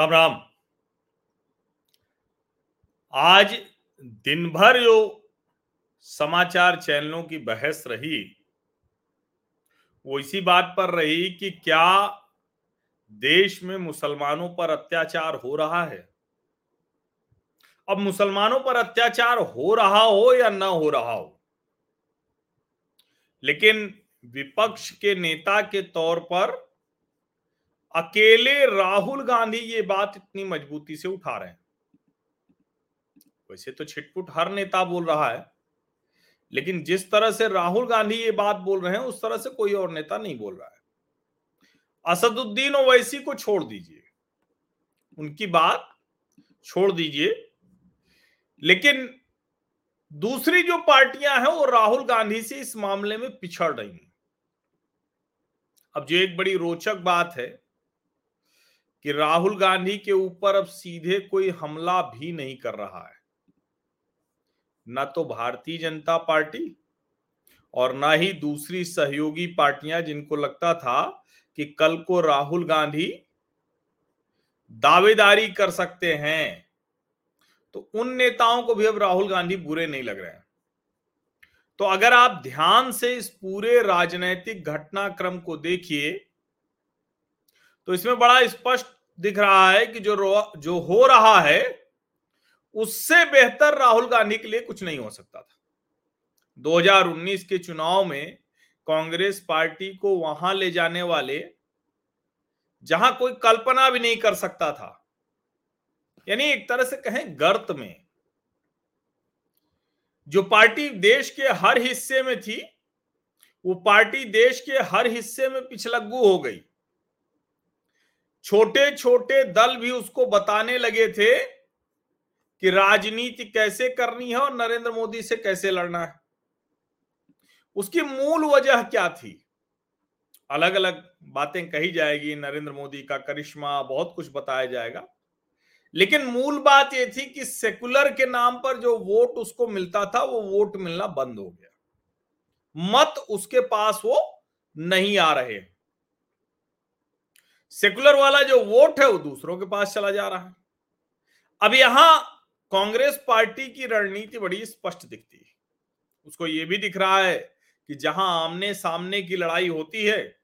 राम राम। आज दिन भर जो समाचार चैनलों की बहस रही, वो इसी बात पर रही कि क्या देश में मुसलमानों पर अत्याचार हो रहा है? अब मुसलमानों पर अत्याचार हो रहा हो या ना हो रहा हो? लेकिन विपक्ष के नेता के तौर पर अकेले राहुल गांधी ये बात इतनी मजबूती से उठा रहे हैं। वैसे तो छिटपुट हर नेता बोल रहा है, लेकिन जिस तरह से राहुल गांधी ये बात बोल रहे हैं, उस तरह से कोई और नेता नहीं बोल रहा है। असदुद्दीन ओवैसी को छोड़ दीजिए। उनकी बात छोड़ दीजिए। लेकिन दूसरी जो पार्टियाँ हैं, वो राहुल गांधी से इस मामले में पिछड़ रही हैं। अब जो एक बड़ी रोचक बात है कि राहुल गांधी के ऊपर अब सीधे कोई हमला भी नहीं कर रहा है। न तो भारतीय जनता पार्टी और ना ही दूसरी सहयोगी पार्टियाँ जिनको लगता था कि कल को राहुल गांधी दावेदारी कर सकते हैं तो उन नेताओं को भी अब राहुल गांधी बुरे नहीं लग रहे हैं। तो अगर आप ध्यान से इस पूरे राजनैतिक घटनाक्रम को देखिए तो इसमें बड़ा स्पष्ट दिख रहा है कि जो जो हो रहा है, उससे बेहतर राहुल गांधी के लिए कुछ नहीं हो सकता था। 2019 के चुनाव में कांग्रेस पार्टी को वहाँ ले जाने वाले, जहाँ कोई कल्पना भी नहीं कर सकता था, यानी एक तरह से कहें गर्त में, जो पार्टी देश के हर हिस्से में थी, वो पार्टी देश के हर हिस्से में पिछलग्गू हो गई। छोटे छोटे दल भी उसको बताने लगे थे कि राजनीति कैसे करनी है और नरेंद्र मोदी से कैसे लड़ना है। उसकी मूल वजह क्या थी? अलग अलग बातें कही जाएगी, नरेंद्र मोदी का करिश्मा, बहुत कुछ बताया जाएगा। लेकिन मूल बात यह थी कि सेकुलर के नाम पर जो वोट उसको मिलता था, वो वोट मिलना बंद हो गया। मत उसके पास वो नहीं आ रहे। सेकुलर वाला जो वोट है वो दूसरों के पास चला जा रहा है। अब यहाँ कांग्रेस पार्टी की रणनीति बड़ी स्पष्ट दिखती है। उसको ये भी दिख रहा है कि जहाँ आमने सामने की लड़ाई होती है,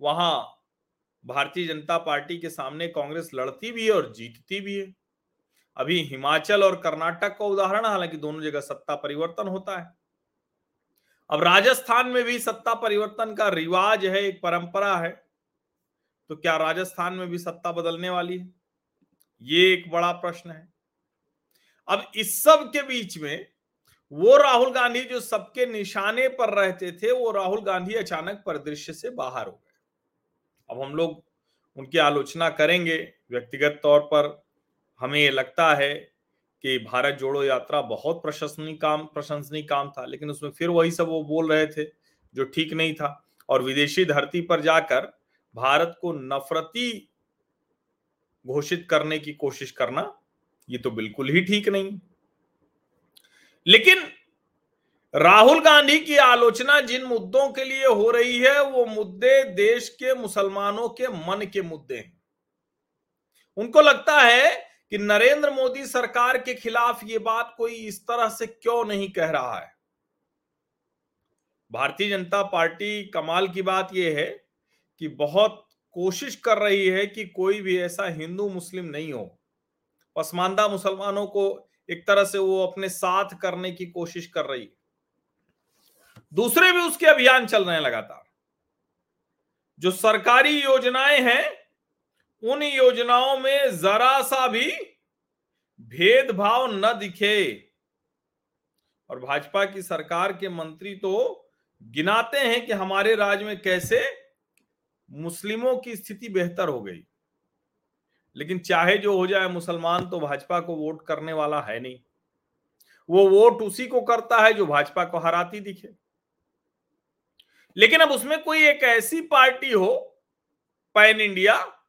वहाँ भारतीय जनता पार्टी के सामने कांग्रेस लड़ती भी है और जीतती भी है। अभी हिमाचल और कर्नाटक का उदाहरण, हालाँकि दोनों जगह सत्ता परिवर्तन होता है। अब राजस्थान में भी सत्ता परिवर्तन का रिवाज है, एक परंपरा है। तो क्या राजस्थान में भी सत्ता बदलने वाली है? ये एक बड़ा प्रश्न है। अब इस सब के बीच में वो राहुल गांधी जो सबके निशाने पर रहते थे, वो राहुल गांधी अचानक परिदृश्य से बाहर हो गए। अब हम लोग उनकी आलोचना करेंगे व्यक्तिगत तौर पर। हमें ये लगता है कि भारत जोड़ो यात्रा बहुत प्रशंसनीय काम प्रशंसनीय काम था, लेकिन उसमें फिर वही सब वो बोल रहे थे जो ठीक नहीं था। और विदेशी धरती पर जाकर भारत को नफरती घोषित करने की कोशिश करना, ये तो बिल्कुल ही ठीक नहीं। लेकिन राहुल गांधी की आलोचना जिन मुद्दों के लिए हो रही है, वो मुद्दे देश के मुसलमानों के मन के मुद्दे हैं। उनको लगता है कि नरेंद्र मोदी सरकार के खिलाफ ये बात कोई इस तरह से क्यों नहीं कह रहा है। भारतीय जनता पार्टी कमाल की बात यह है कि बहुत कोशिश कर रही है कि कोई भी ऐसा हिंदू मुस्लिम नहीं हो। पसमानदा मुसलमानों को एक तरह से वो अपने साथ करने की कोशिश कर रही है। दूसरे भी उसके अभियान चल रहे हैं लगातार। जो सरकारी योजनाएँ हैं, उन योजनाओं में जरा सा भी भेदभाव न दिखे। और भाजपा की सरकार के मंत्री तो गिनाते हैं कि हमारे राज्य में कैसे मुस्लिमों की स्थिति बेहतर हो गई। लेकिन चाहे जो हो जाए, मुसलमान तो भाजपा को वोट करने वाला है नहीं। वो वोट उसी को करता है जो भाजपा को हराती दिखे। लेकिन अब उसमें कोई एक ऐसी पार्टी हो, पैन इंडिया,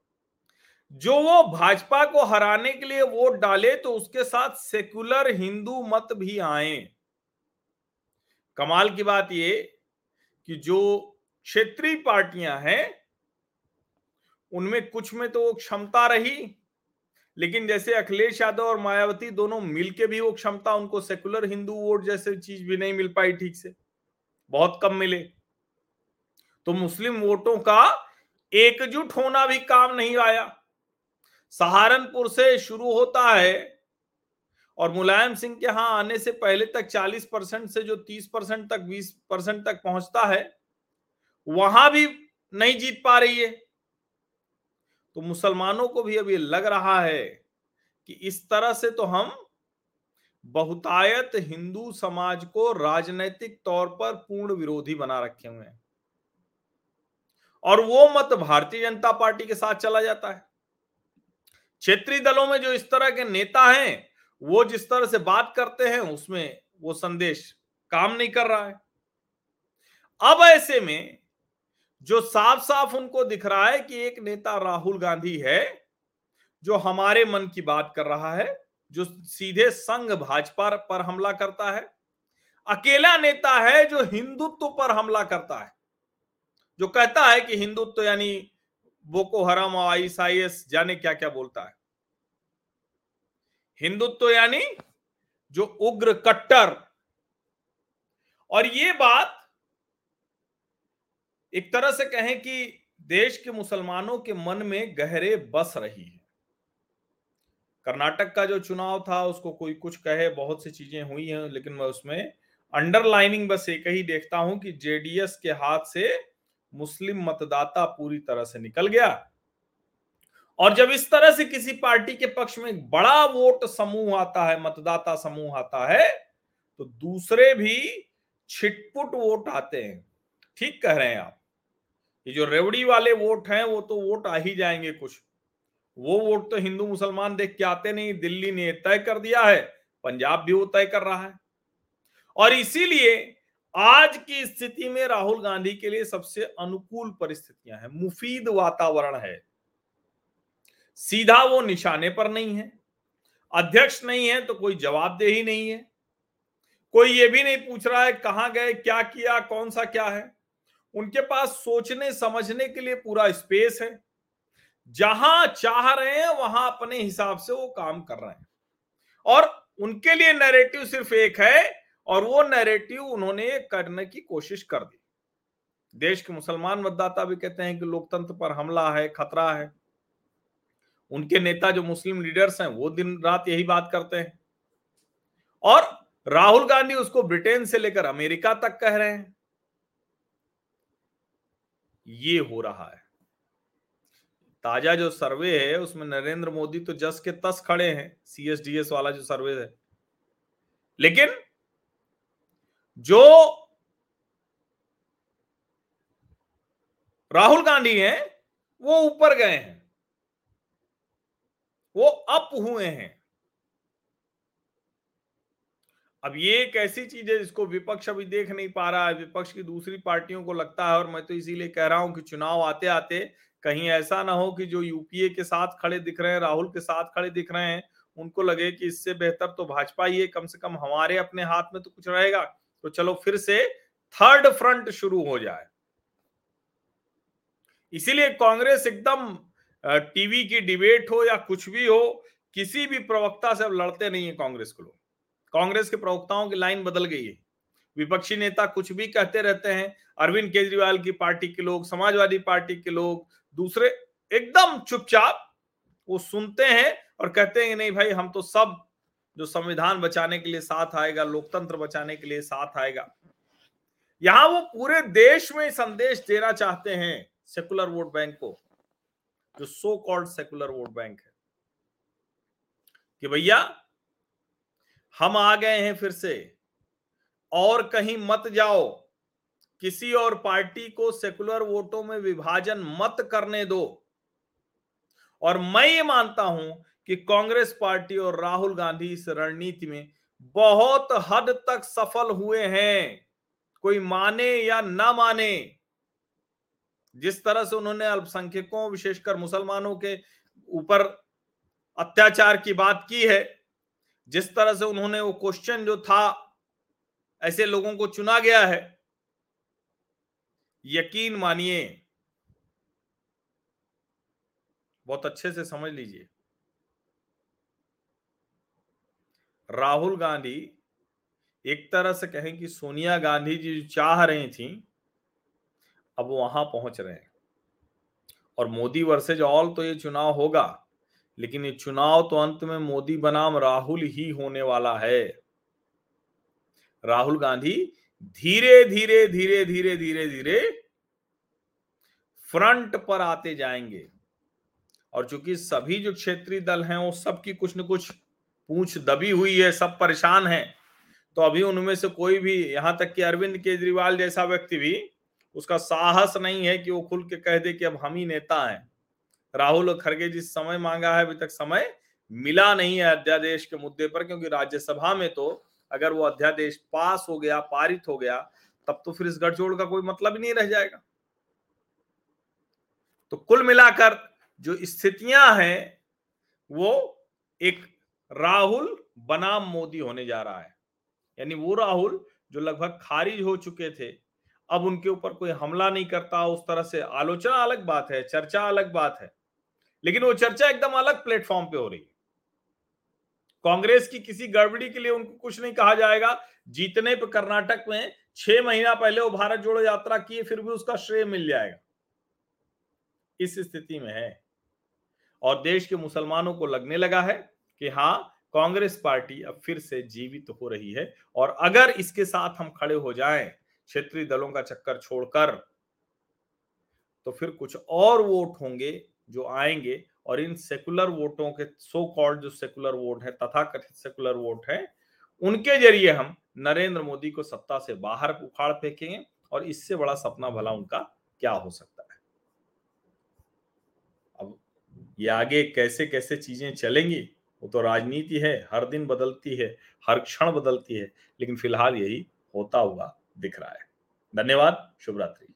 जो वो भाजपा को हराने के लिए वोट डाले तो उसके साथ सेकुलर हिंदू मत भी आए। कमाल की बात ये कि जो क्षेत्रीय पार्टियाँ हैं उनमें कुछ में तो वो क्षमता रही, लेकिन जैसे अखिलेश यादव और मायावती दोनों मिलके भी वो क्षमता, उनको सेकुलर हिंदू वोट जैसे चीज़ भी नहीं मिल पाई ठीक से। बहुत कम मिले। तो मुस्लिम वोटों का एकजुट होना भी काम नहीं आया। सहारनपुर से शुरू होता है और मुलायम सिंह के यहाँ आने से पहले तक 40 परसेंट से जो 30 परसेंट तक 20 परसेंट तक पहुँचता है, वहाँ भी नहीं जीत पा रही है। तो मुसलमानों को भी अब ये लग रहा है कि इस तरह से तो हम बहुतायत हिंदू समाज को राजनैतिक तौर पर पूर्ण विरोधी बना रखे हुए हैं। और वो मत भारतीय जनता पार्टी के साथ चला जाता है। क्षेत्रीय दलों में जो इस तरह के नेता हैं, वो जिस तरह से बात करते हैं, उसमें वो संदेश काम नहीं कर रहा है। अब ऐसे में जो साफ़ साफ़ उनको दिख रहा है कि एक नेता राहुल गांधी है, जो हमारे मन की बात कर रहा है, जो सीधे संघ भाजपा पर हमला करता है, अकेला नेता है जो हिंदुत्व पर हमला करता है, जो कहता है कि हिंदुत्व यानी बोको हरम और आईएसआईएस जाने क्या क्या बोलता है। हिंदुत्व यानी जो उग्र कट्टर। और ये बात एक तरह से कहें कि देश के मुसलमानों के मन में गहरे बस रही है। कर्नाटक का जो चुनाव था, उसको कोई कुछ कहे, बहुत सी चीज़ें हुई हैं, लेकिन मैं उसमें अंडरलाइनिंग बस एक ही देखता हूँ कि जेडीएस के हाथ से मुस्लिम मतदाता पूरी तरह से निकल गया। और जब इस तरह से किसी पार्टी के पक्ष में बड़ा वोट समूह आता है, मतदाता समूह आता है तो दूसरे भी छिटपुट वोट आते हैं। ठीक कह रहे हैं आप। ये जो रेवड़ी वाले वोट हैं, वो तो वोट आ ही जाएँगे कुछ। वो वोट तो हिंदू मुसलमान देख के आते नहीं, दिल्ली ने तय कर दिया है, पंजाब भी वो तय कर रहा है। और इसीलिए आज की स्थिति में राहुल गांधी के लिए सबसे अनुकूल परिस्थितियाँ हैं, मुफीद वातावरण है। सीधा वो निशाने पर नहीं है, अध्यक्ष नहीं है तो कोई जवाबदेही नहीं है। कोई ये भी नहीं पूछ रहा है कहाँ गए, क्या किया, कौन सा क्या है। उनके पास सोचने, समझने के लिए पूरा स्पेस है। जहाँ चाह रहे हैं, वहाँ अपने हिसाब से वो काम कर रहे हैं। और उनके लिए नैरेटिव सिर्फ़ एक है, और वो नैरेटिव उन्होंने करने की कोशिश कर दी। देश के मुसलमान मतदाता भी कहते हैं कि लोकतंत्र पर हमला है, खतरा है। उनके नेता जो मुस्लिम लीडर्स हैं, वो दिन रात यही बात करते हैं। और राहुल गांधी उसको ब्रिटेन से लेकर अमेरिका तक कह रहे हैं। ये हो रहा है। ताज़ा जो सर्वे है, उसमें नरेंद्र मोदी तो जस के तस खड़े हैं सीएसडीएस वाला जो सर्वे है। लेकिन जो राहुल गांधी हैं, वो ऊपर गए हैं। वो अप हुए हैं। अब ये एक ऐसी चीज़ है जिसको विपक्ष अभी देख नहीं पा रहा है। विपक्ष की दूसरी पार्टियों को लगता है और मैं तो इसीलिए कह रहा हूँ कि चुनाव आते आते कहीं ऐसा ना हो कि जो यूपीए के साथ खड़े दिख रहे हैं, राहुल के साथ खड़े दिख रहे हैं, उनको लगे कि इससे बेहतर तो भाजपा ही है। कम से कम हमारे अपने हाथ में तो कुछ रहेगा। तो चलो फिर से थर्ड फ्रंट शुरू हो जाए। इसीलिए कांग्रेस एकदम टीवी की डिबेट हो या कुछ भी हो, किसी भी प्रवक्ता से अब लड़ते नहीं है कांग्रेस के लोग। कांग्रेस के प्रवक्ताओं की लाइन बदल गई है। विपक्षी नेता कुछ भी कहते रहते हैं, अरविंद केजरीवाल की पार्टी के लोग, समाजवादी पार्टी के लोग, दूसरे एकदम चुपचाप वो सुनते हैं और कहते हैं नहीं भाई, हम तो सब जो संविधान बचाने के लिए साथ आएगा, लोकतंत्र बचाने के लिए साथ आएगा। यहाँ वो पूरे देश में संदेश देना चाहते हैं सेकुलर वोट बैंक को, जो so called secular vote bank है। कि भैया हम आ गए हैं फिर से। और कहीं मत जाओ। किसी और पार्टी को सेकुलर वोटों में विभाजन मत करने दो। और मैं ये मानता हूँ कि कांग्रेस पार्टी और राहुल गांधी इस रणनीति में बहुत हद तक सफल हुए हैं। कोई माने या ना माने, जिस तरह से उन्होंने अल्पसंख्यकों, विशेषकर मुसलमानों के ऊपर अत्याचार की बात की है जिस तरह से उन्होंने वो क्वेश्चन जो था, ऐसे लोगों को चुना गया है। यकीन मानिए, बहुत अच्छे से समझ लीजिए। राहुल गांधी एक तरह से कहें कि सोनिया गांधी जी चाह रही थी, अब वहाँ पहुँच रहे हैं। और मोदी वर्सेज ऑल तो ये चुनाव होगा। लेकिन ये चुनाव तो अंत में मोदी बनाम राहुल ही होने वाला है। राहुल गांधी धीरे धीरे धीरे धीरे धीरे धीरे फ्रंट पर आते जाएँगे। और चूँकि सभी जो क्षेत्रीय दल हैं, वो सबकी कुछ न कुछ पूछ दबी हुई है, सब परेशान हैं तो अभी उनमें से कोई भी, यहाँ तक कि अरविंद केजरीवाल जैसा व्यक्ति भी, उसका साहस नहीं है कि वो खुल के कह दे कि अब हम ही नेता हैं। राहुल और खड़गे जिस समय मांगा है, अभी तक समय मिला नहीं है अध्यादेश के मुद्दे पर, क्योंकि राज्यसभा में तो अगर वो अध्यादेश पास हो गया, पारित हो गया, तब तो फिर इस गठजोड़ का कोई मतलब ही नहीं रह जाएगा। तो कुल मिलाकर जो स्थितियाँ हैं, वो एक राहुल बनाम मोदी होने जा रहा है। यानी वो राहुल जो लगभग खारिज हो चुके थे, अब उनके ऊपर कोई हमला नहीं करता, उस तरह से आलोचना अलग बात है, चर्चा अलग बात है। लेकिन वो चर्चा एकदम अलग प्लेटफॉर्म पे हो रही है। कांग्रेस की किसी गड़बड़ी के लिए उनको कुछ नहीं कहा जाएगा। जीतने पर कर्नाटक में छह महीना पहले वो भारत जोड़ो यात्रा किए, फिर भी उसका श्रेय मिल जाएगा। इस स्थिति में है। और देश के मुसलमानों को लगने लगा है कि हाँ कांग्रेस पार्टी अब फिर से जीवित हो रही है और अगर इसके साथ हम खड़े हो जाएँ, क्षेत्रीय दलों का चक्कर छोड़कर तो फिर कुछ और वोट होंगे जो आएँगे और इन सेकुलर वोटों के सो कॉल्ड जो सेकुलर वोट है तथा कथित सेकुलर वोट है, उनके ज़रिए हम नरेंद्र मोदी को सत्ता से बाहर उखाड़ फेंकेंगे और इससे बड़ा सपना भला उनका क्या हो सकता है। अब ये आगे कैसे कैसे चीज़ें चलेंगी, वो तो राजनीति है, हर दिन बदलती है, हर क्षण बदलती है, लेकिन फ़िलहाल यही होता हुआ दिख रहा है। धन्यवाद शुभ रात्रि